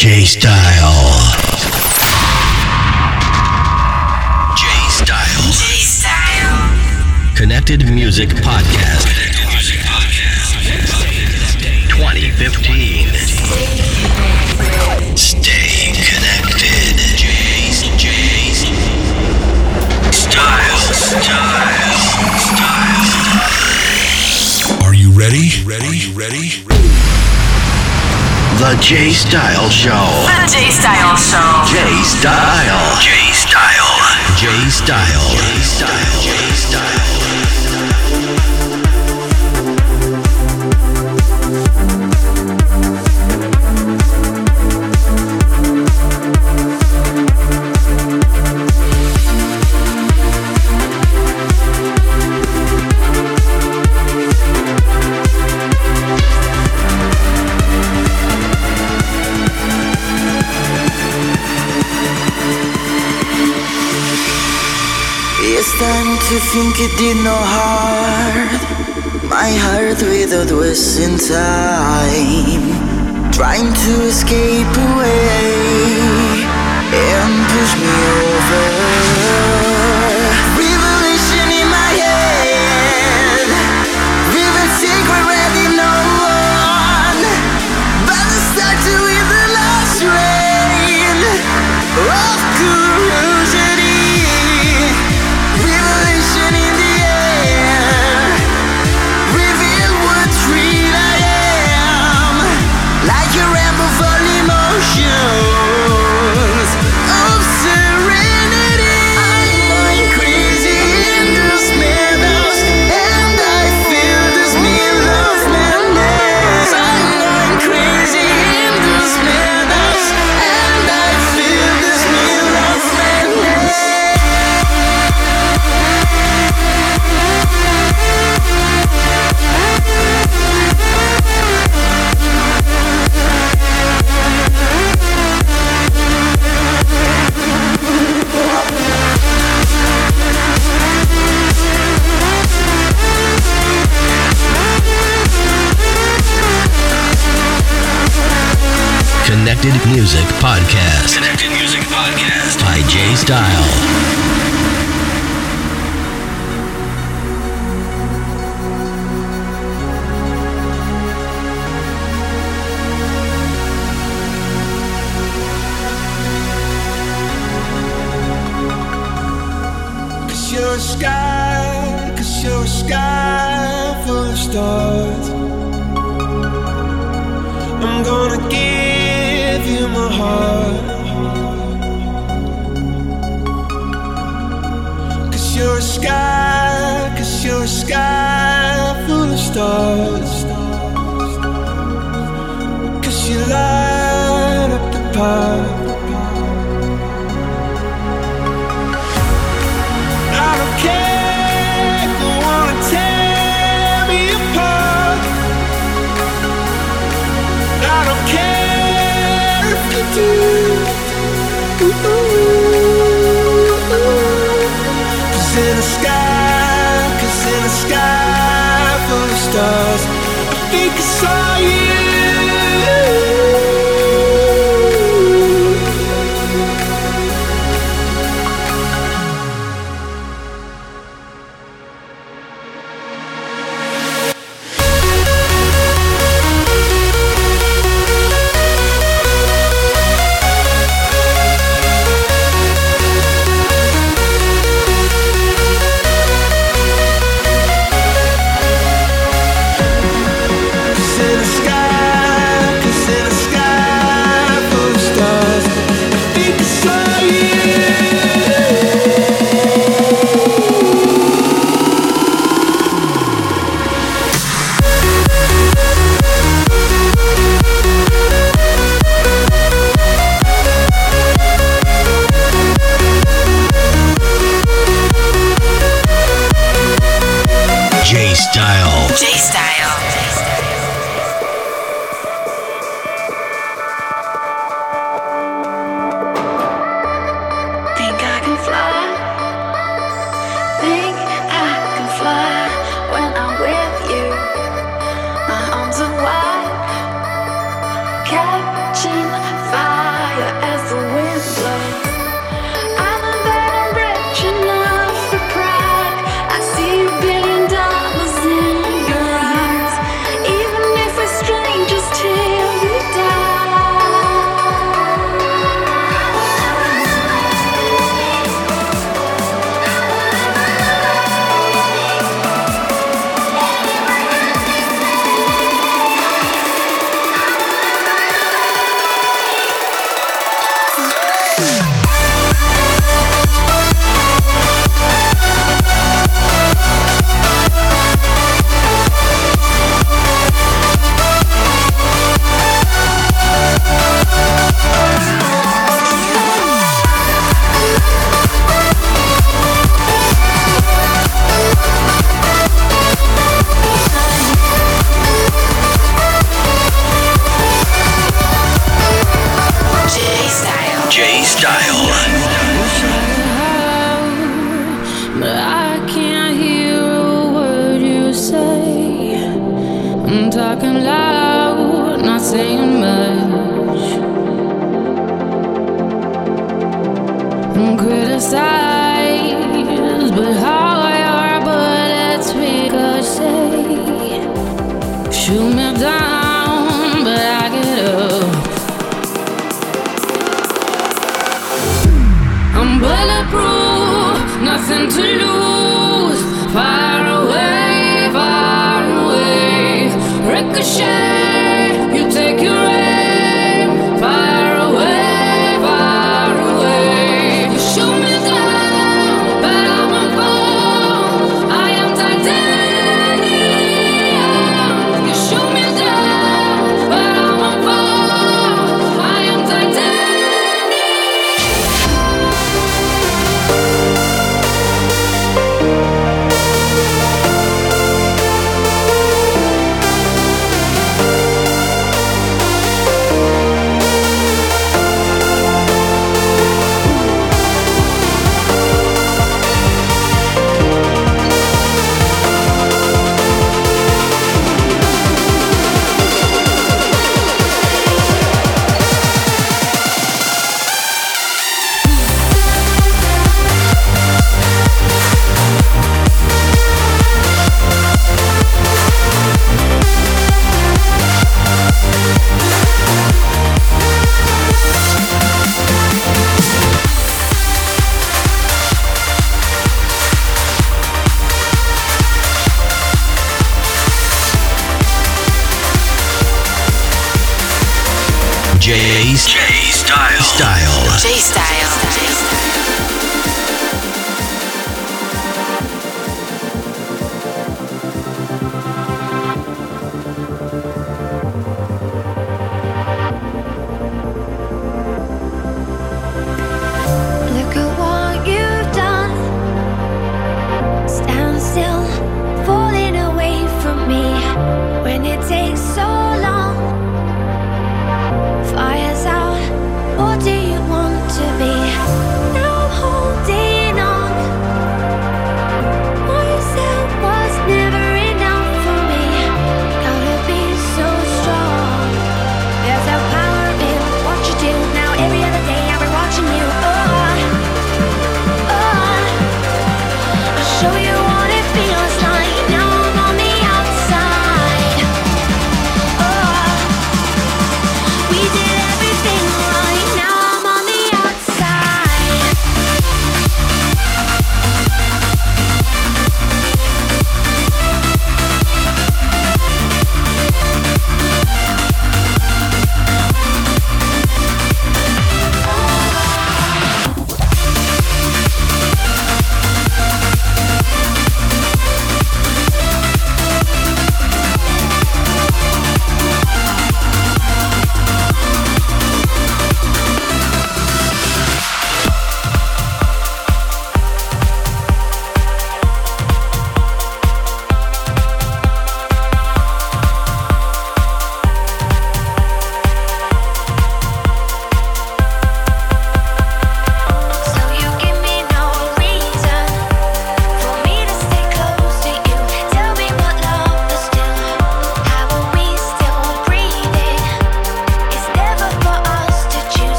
J Style. J Style. J Style. Connected Music Podcast. 2015. Stay connected. J J's. Style. Style. Style. Are you ready? Ready? Ready? The J Style Show. The J Style Show. J Style. J Style. J Style. J Style. Style. to think it did no harm. My heart withered wasting time, trying to escape away and push me over.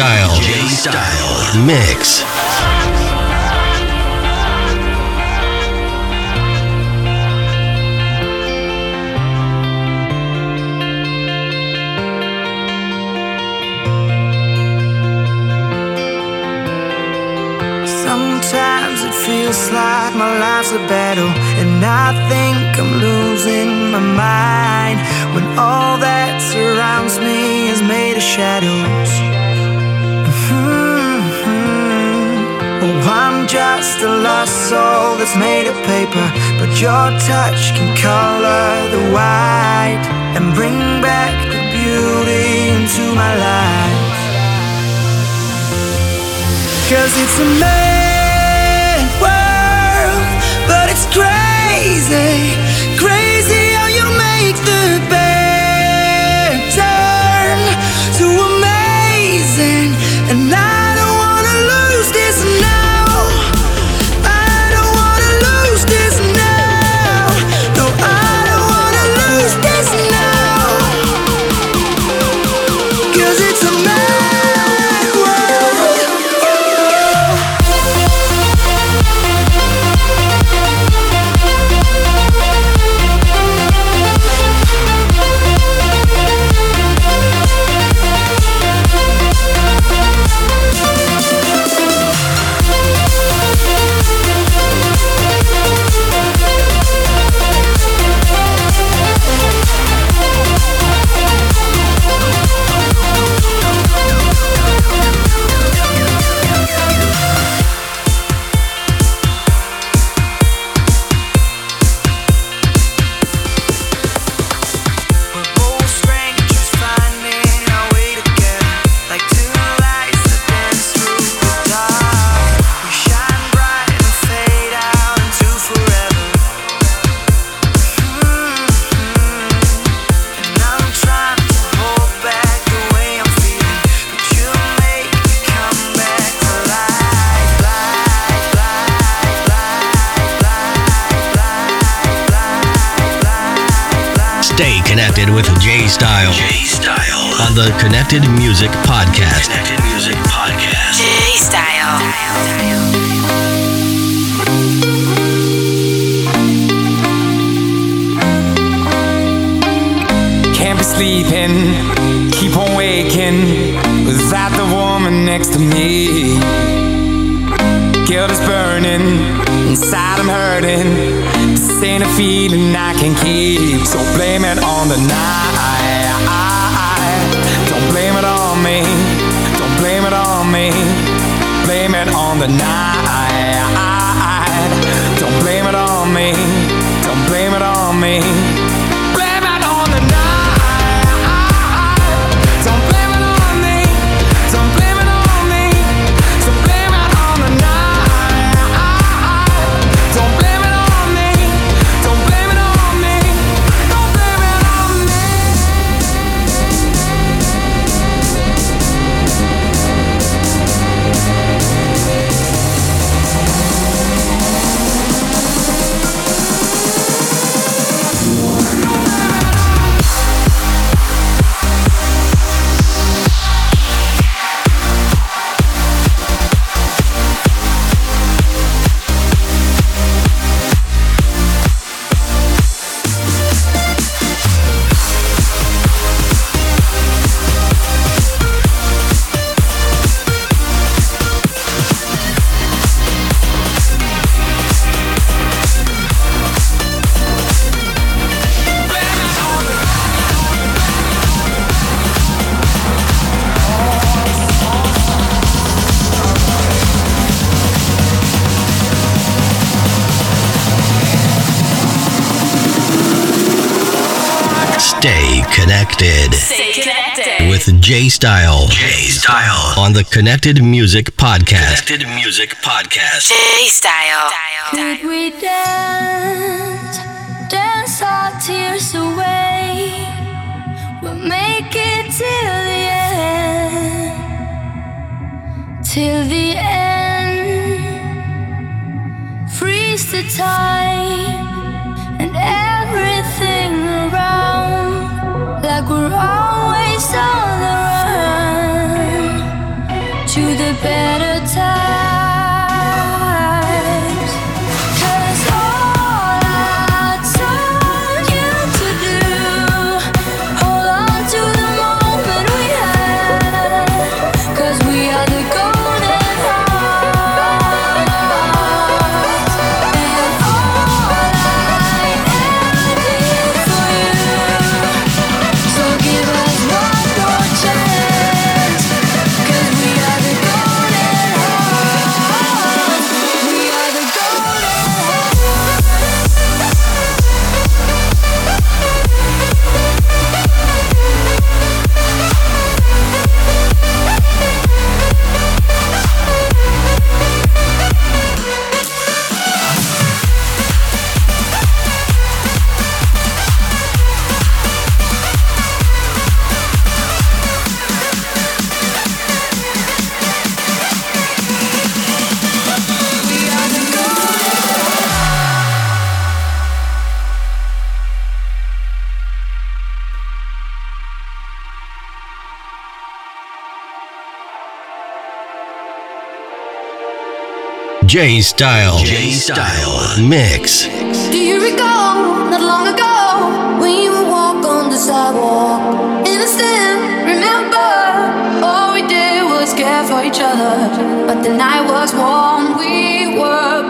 Style. J Style. Mix. a mad world, but it's crazy, crazy how you make the bad turn to amazing. And I don't wanna lose this now. I don't wanna lose this now. No, I don't wanna lose this. Cause it's a Connected. J Style. J Style. On the Connected Music Podcast. Connected Music Podcast. J Style. Could we dance? Dance our tears away. We'll make it till the end. Till the end. Freeze the time and everything around. Like we're always on. better time. J Style. J Style. Mix. Do you recall not long ago when you would walk on the sidewalk? Innocent, remember? All we did was care for each other. But the night was warm, we were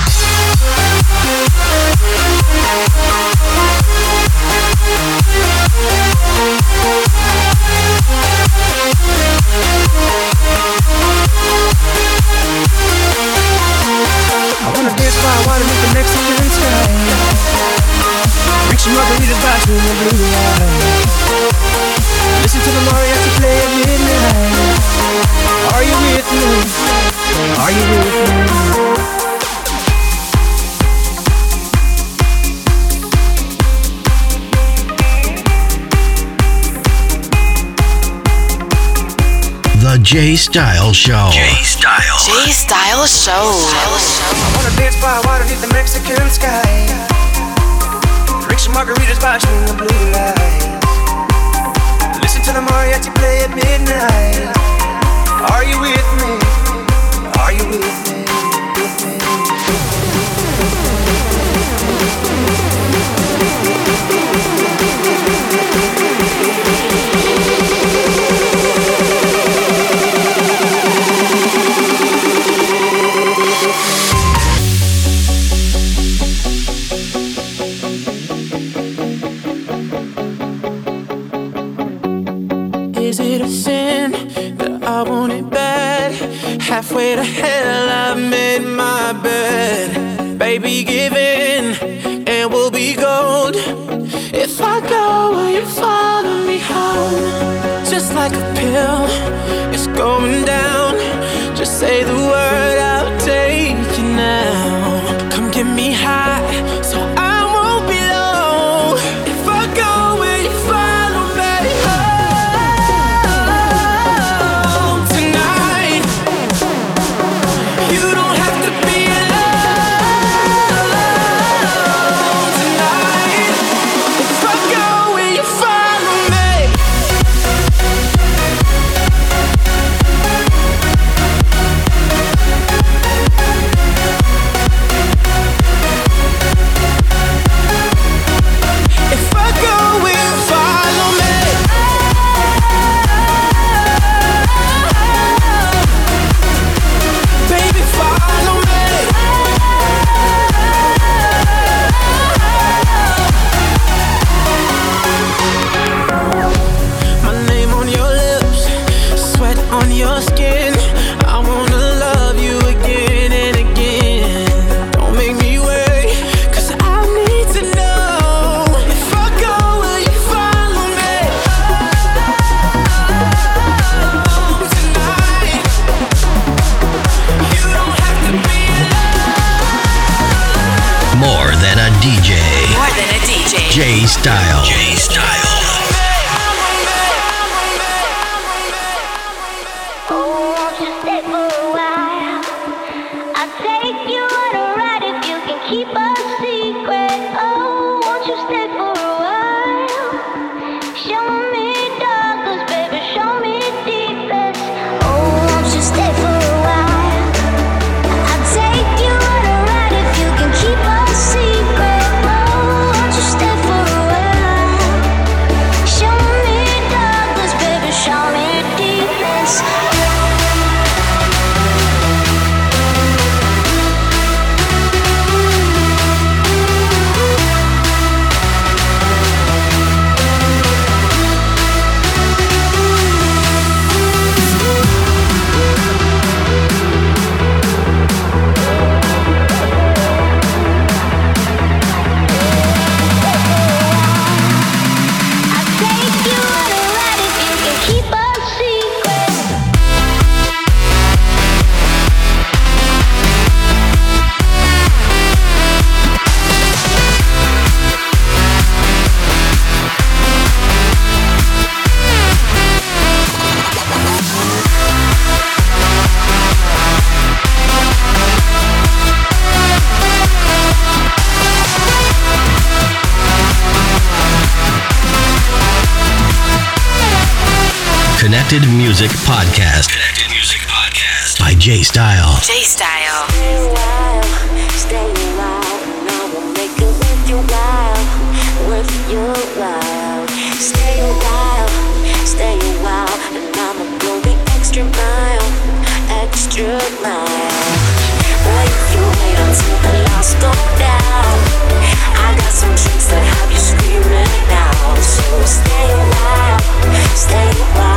Are you with me? The J Style Show. J Style. J Style Show. I wanna dance by water beneath the Mexican sky. Drink some margaritas by swing of blue light. Listen to the mariachi play at midnight. Are you with me? Are you with me? Halfway to hell, I've made my bed. Baby, give in, and we'll be gold. If I go, will you follow me home? Just like a pill, it's going down. Just say the word, you. Connected Music Podcast. Connected Music Podcast by J Style. J Style. Stay a while, stay a while, and I'ma go the extra mile, extra mile. Wait, wait until the lights go down. I got some tricks that have you screaming out. So stay a while, stay a while.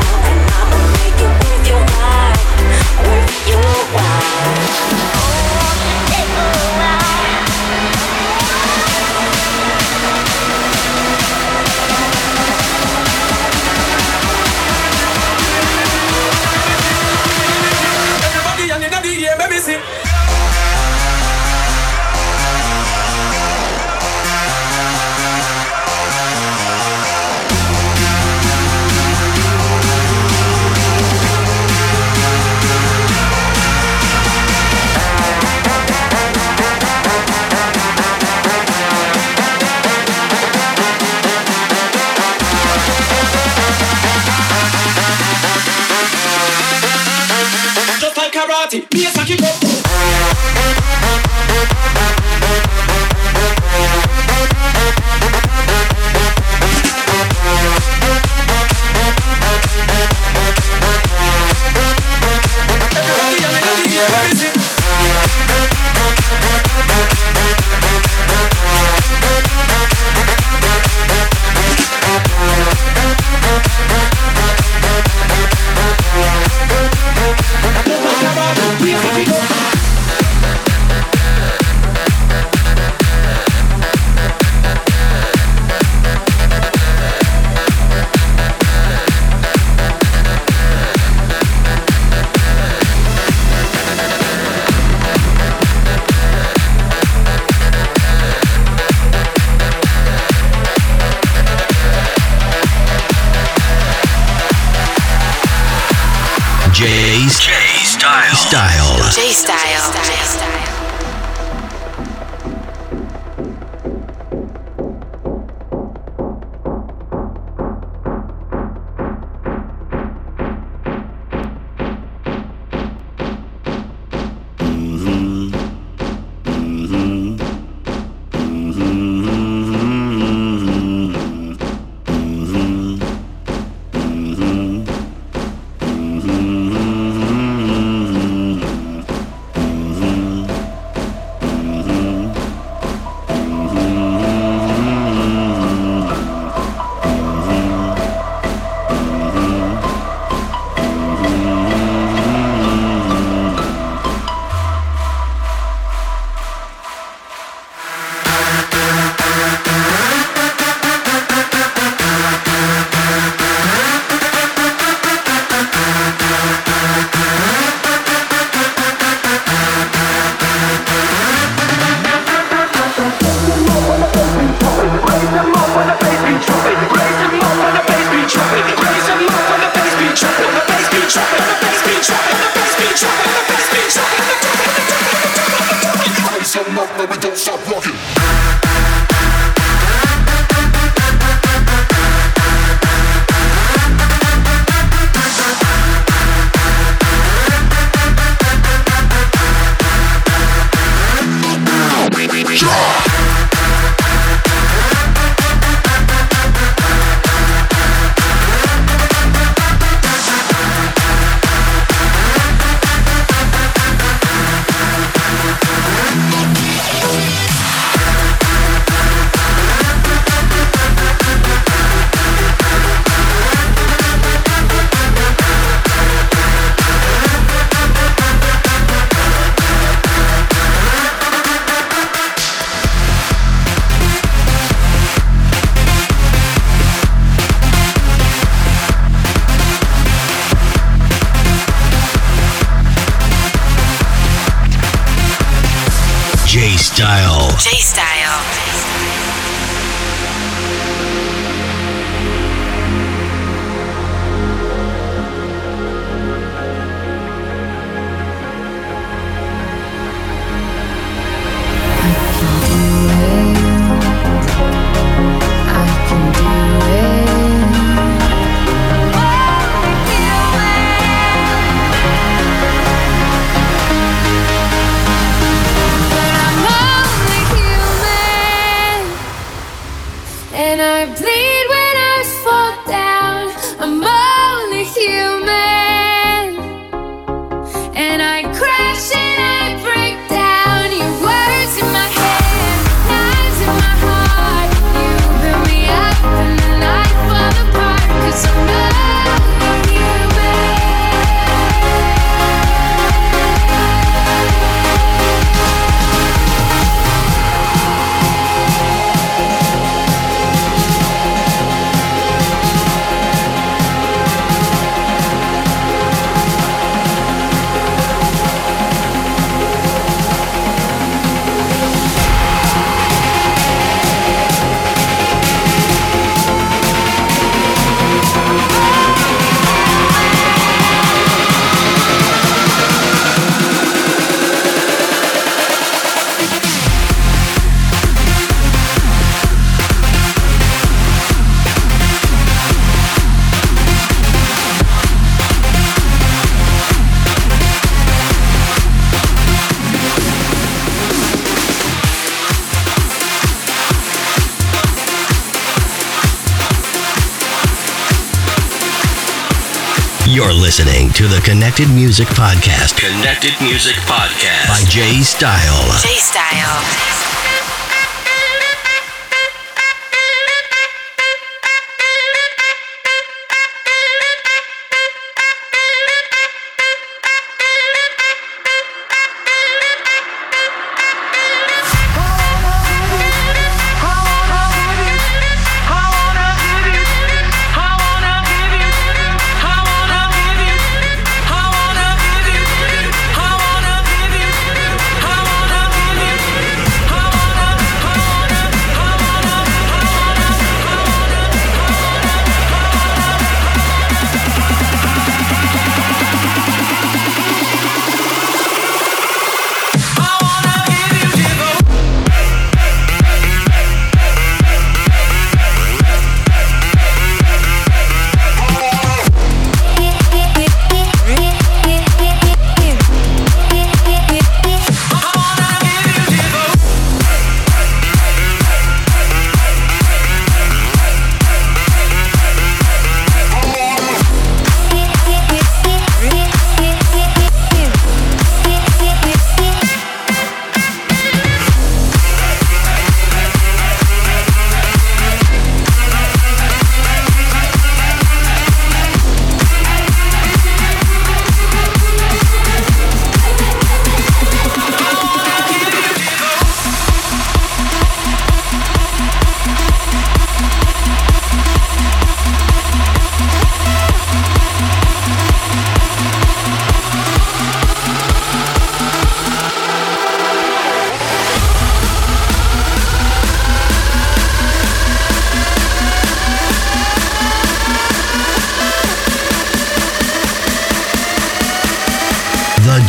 Listening to the Connected Music Podcast. Connected Music Podcast by Jay Style. Jay Style.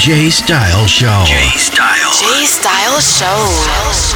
The J Style Show. J Style. J Style Soul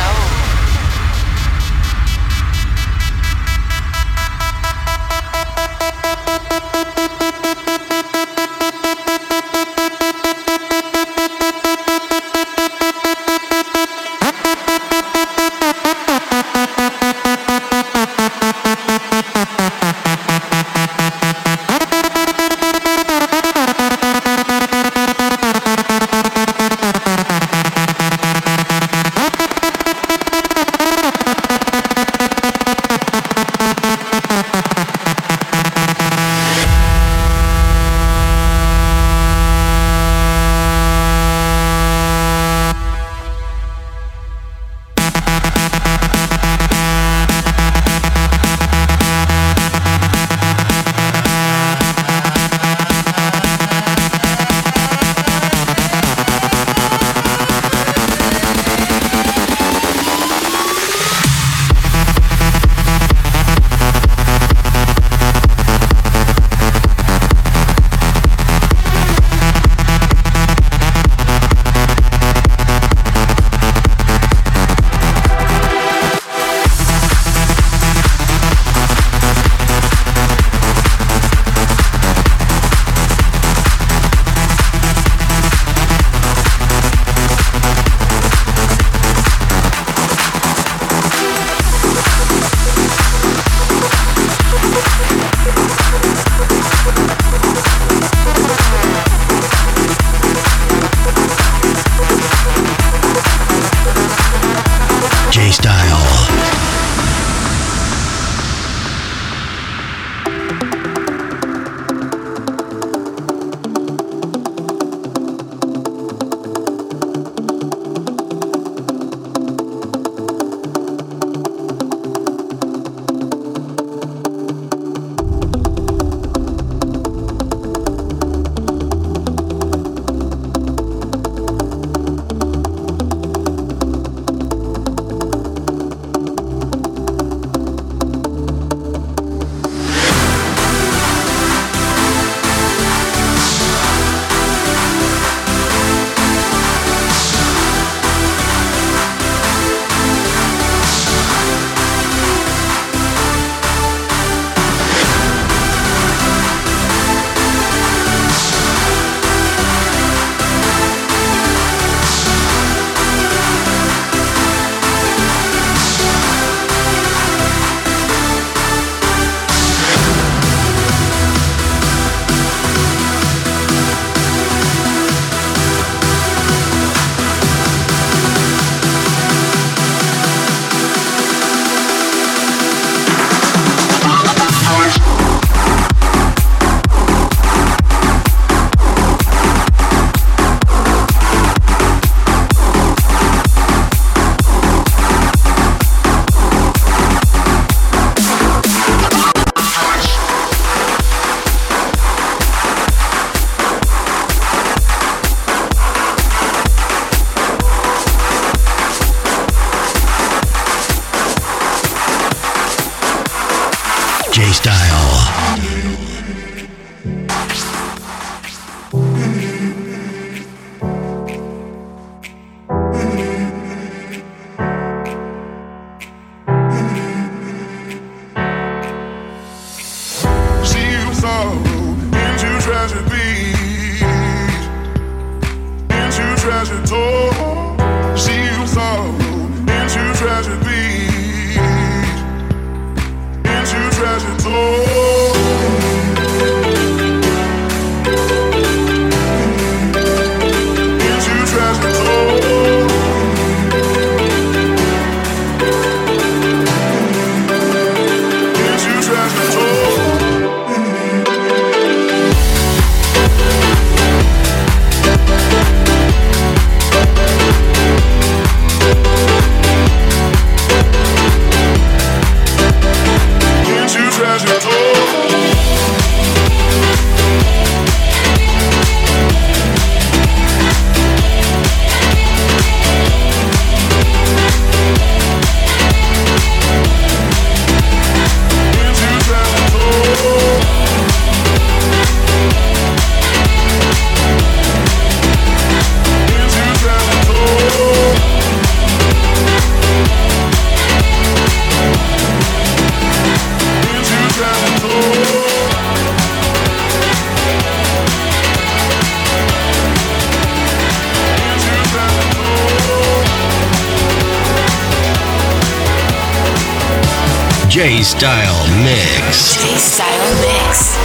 Mix. J-Style Mix.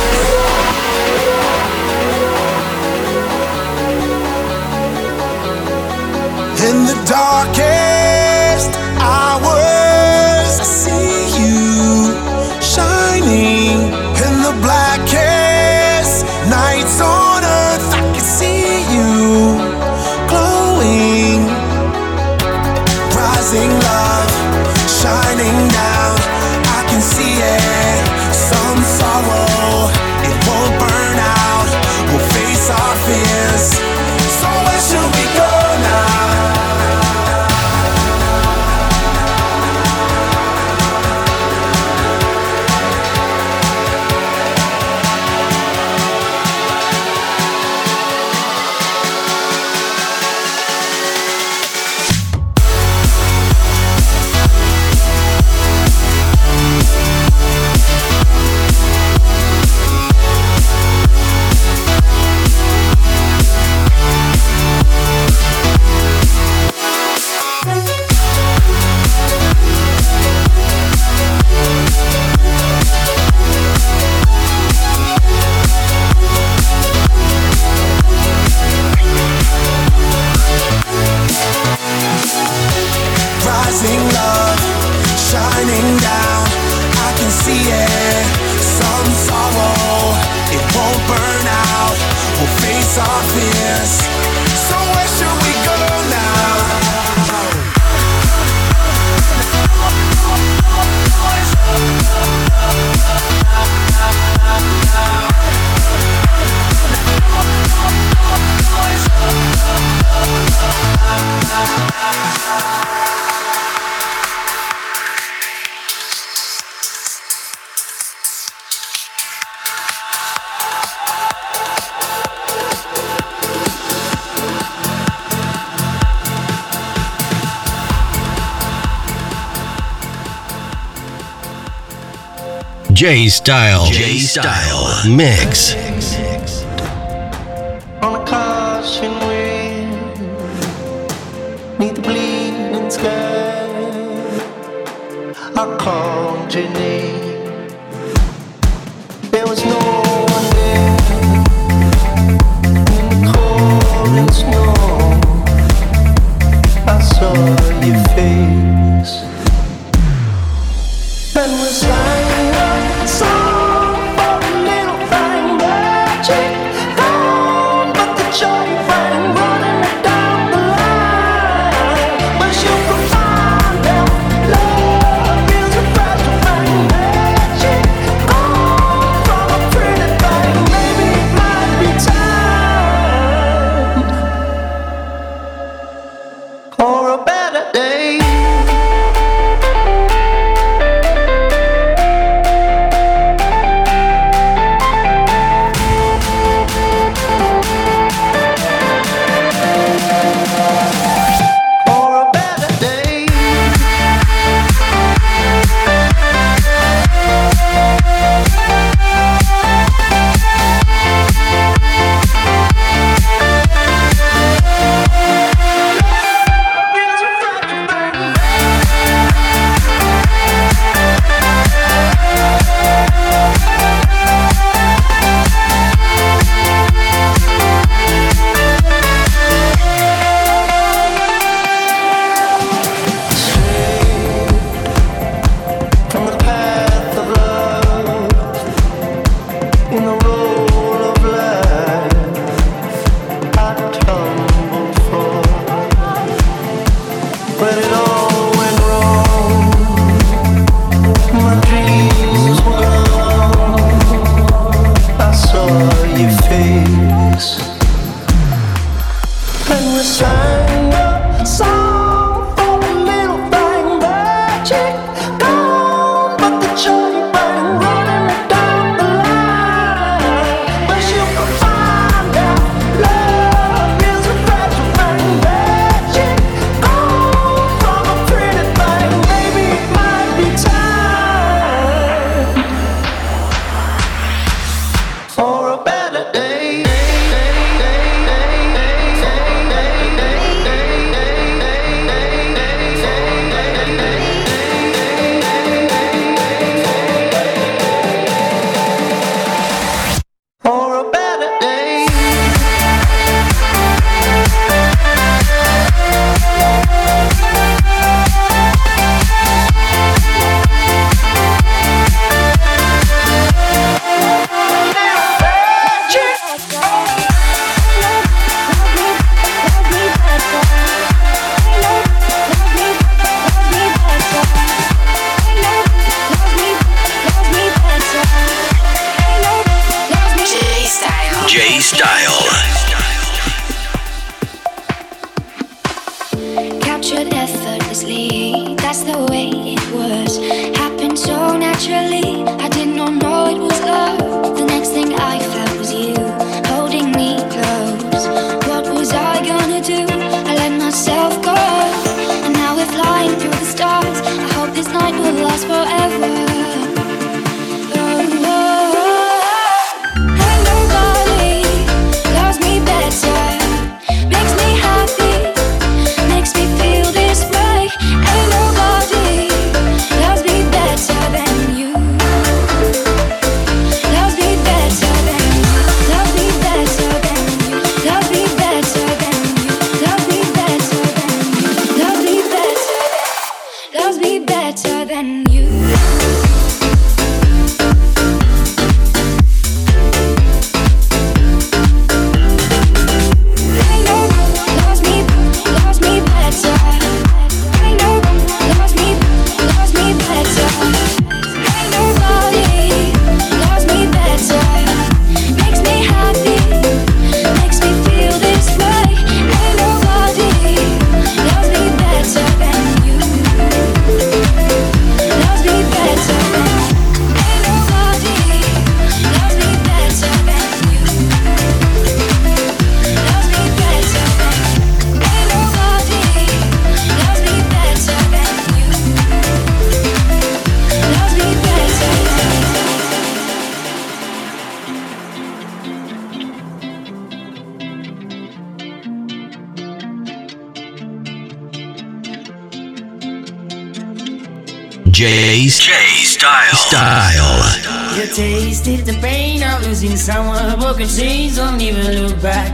In the darkest hours, I see you shining. J Style. J Style. Mix.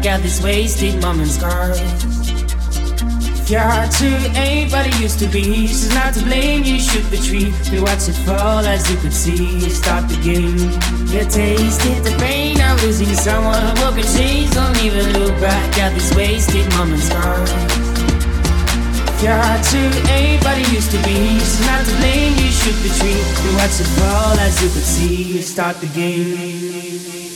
Got these wasted moments, girl. Your heart too ain't what it used to be. She's not to blame, you shoot the tree, We watch it fall as you could see. Start the game. You tasted the pain of losing someone. What could change? Don't even look back at these wasted moments, girl. Your heart too ain't what it used to be. She's not to blame, you shoot the tree, We watch it fall as you could see. Start the game.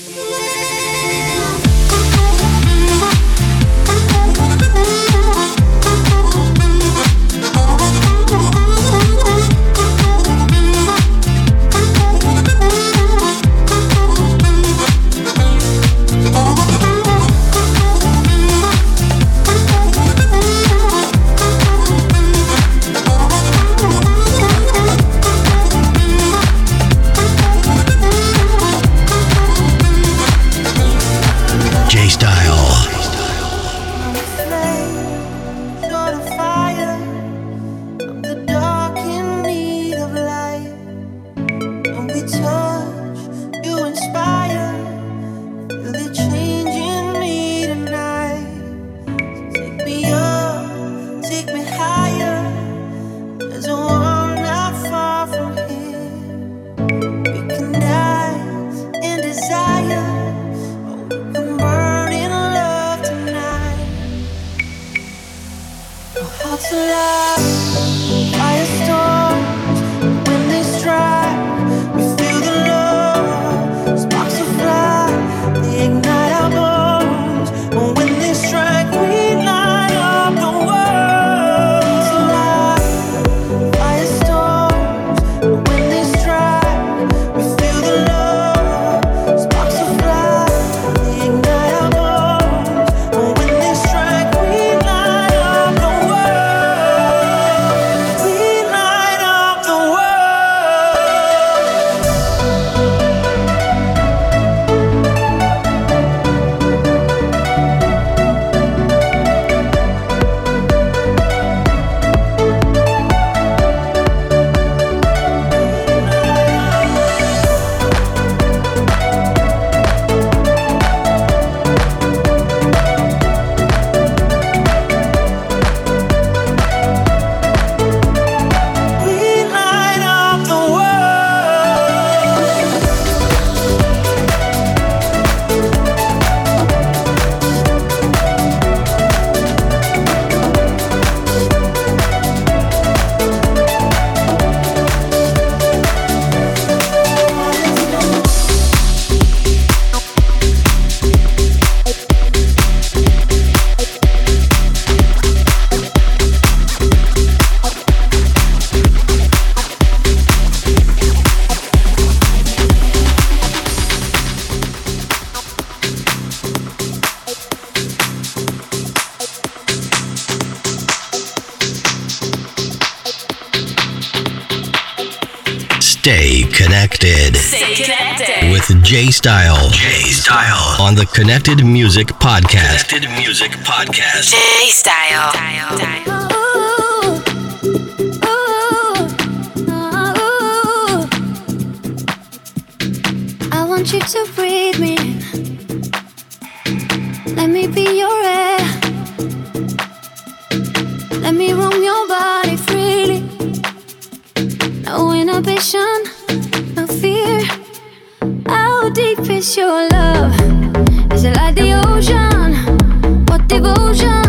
Style. J Style. On the Connected Music Podcast. Connected Music Podcast. J Style. I want You to breathe me, let me be your. End. How deep is your love? Is it like the ocean? What devotion?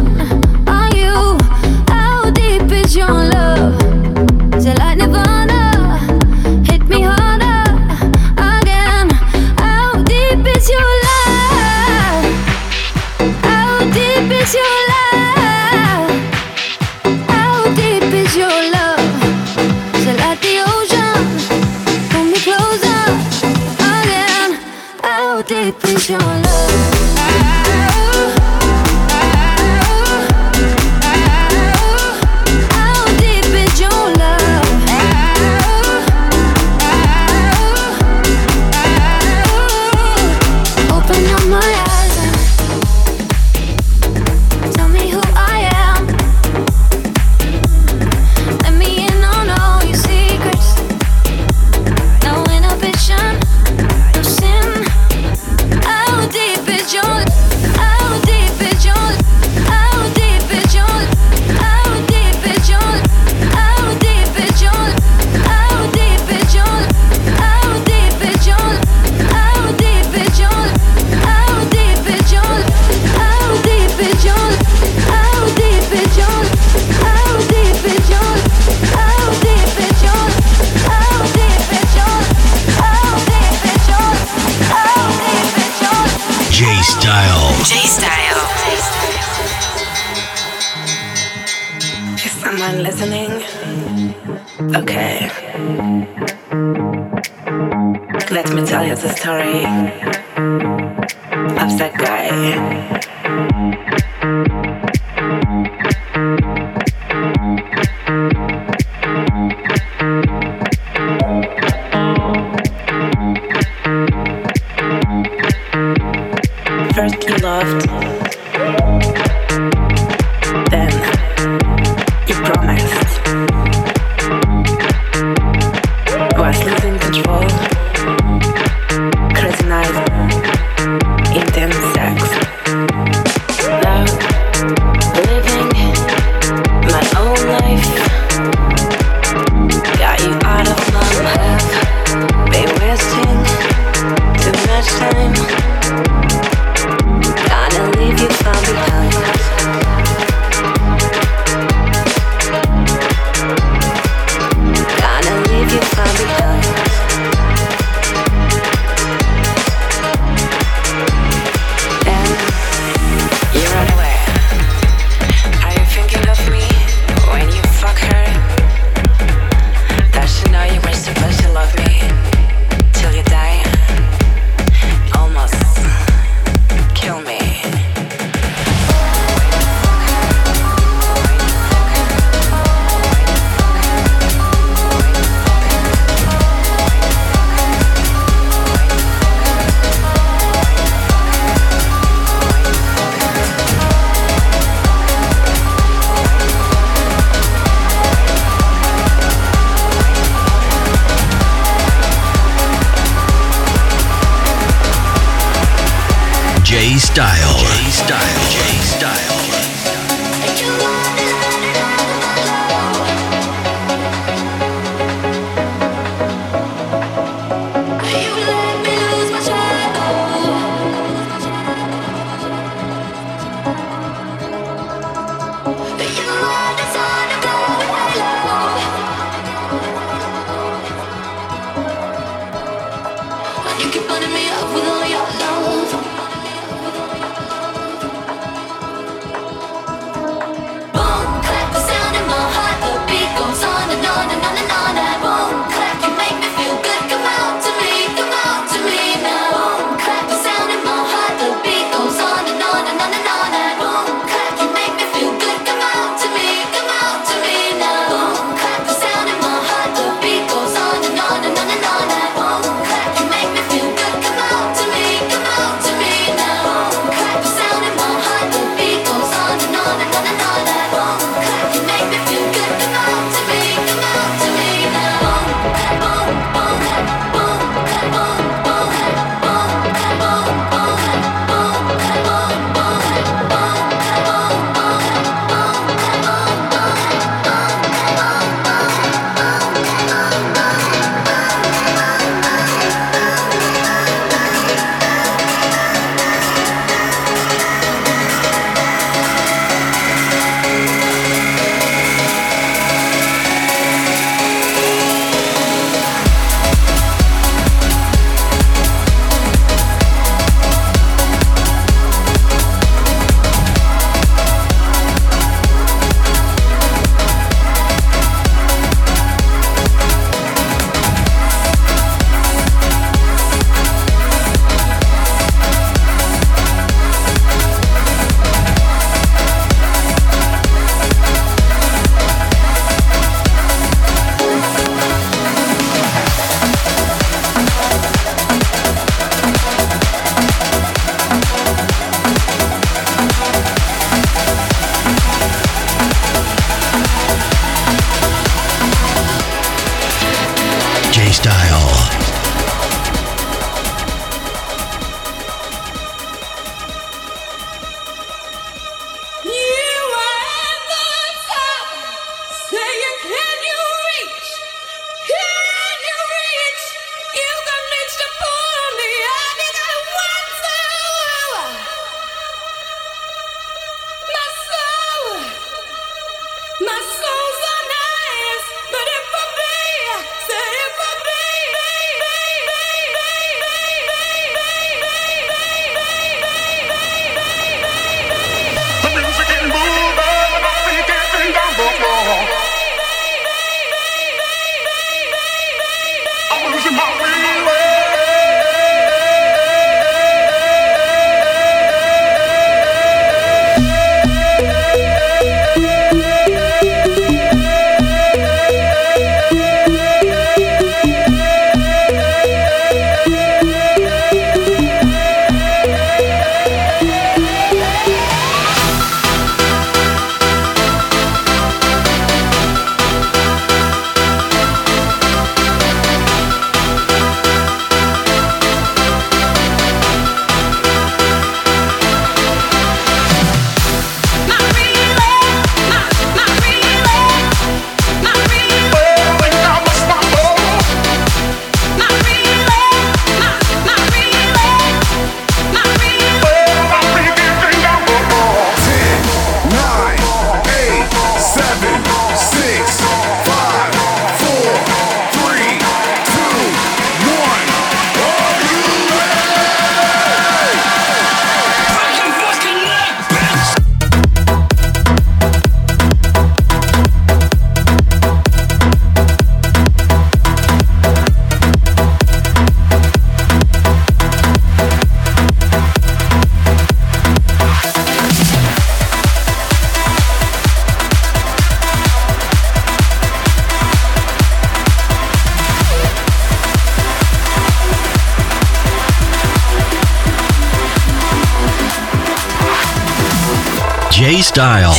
Style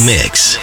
Mix.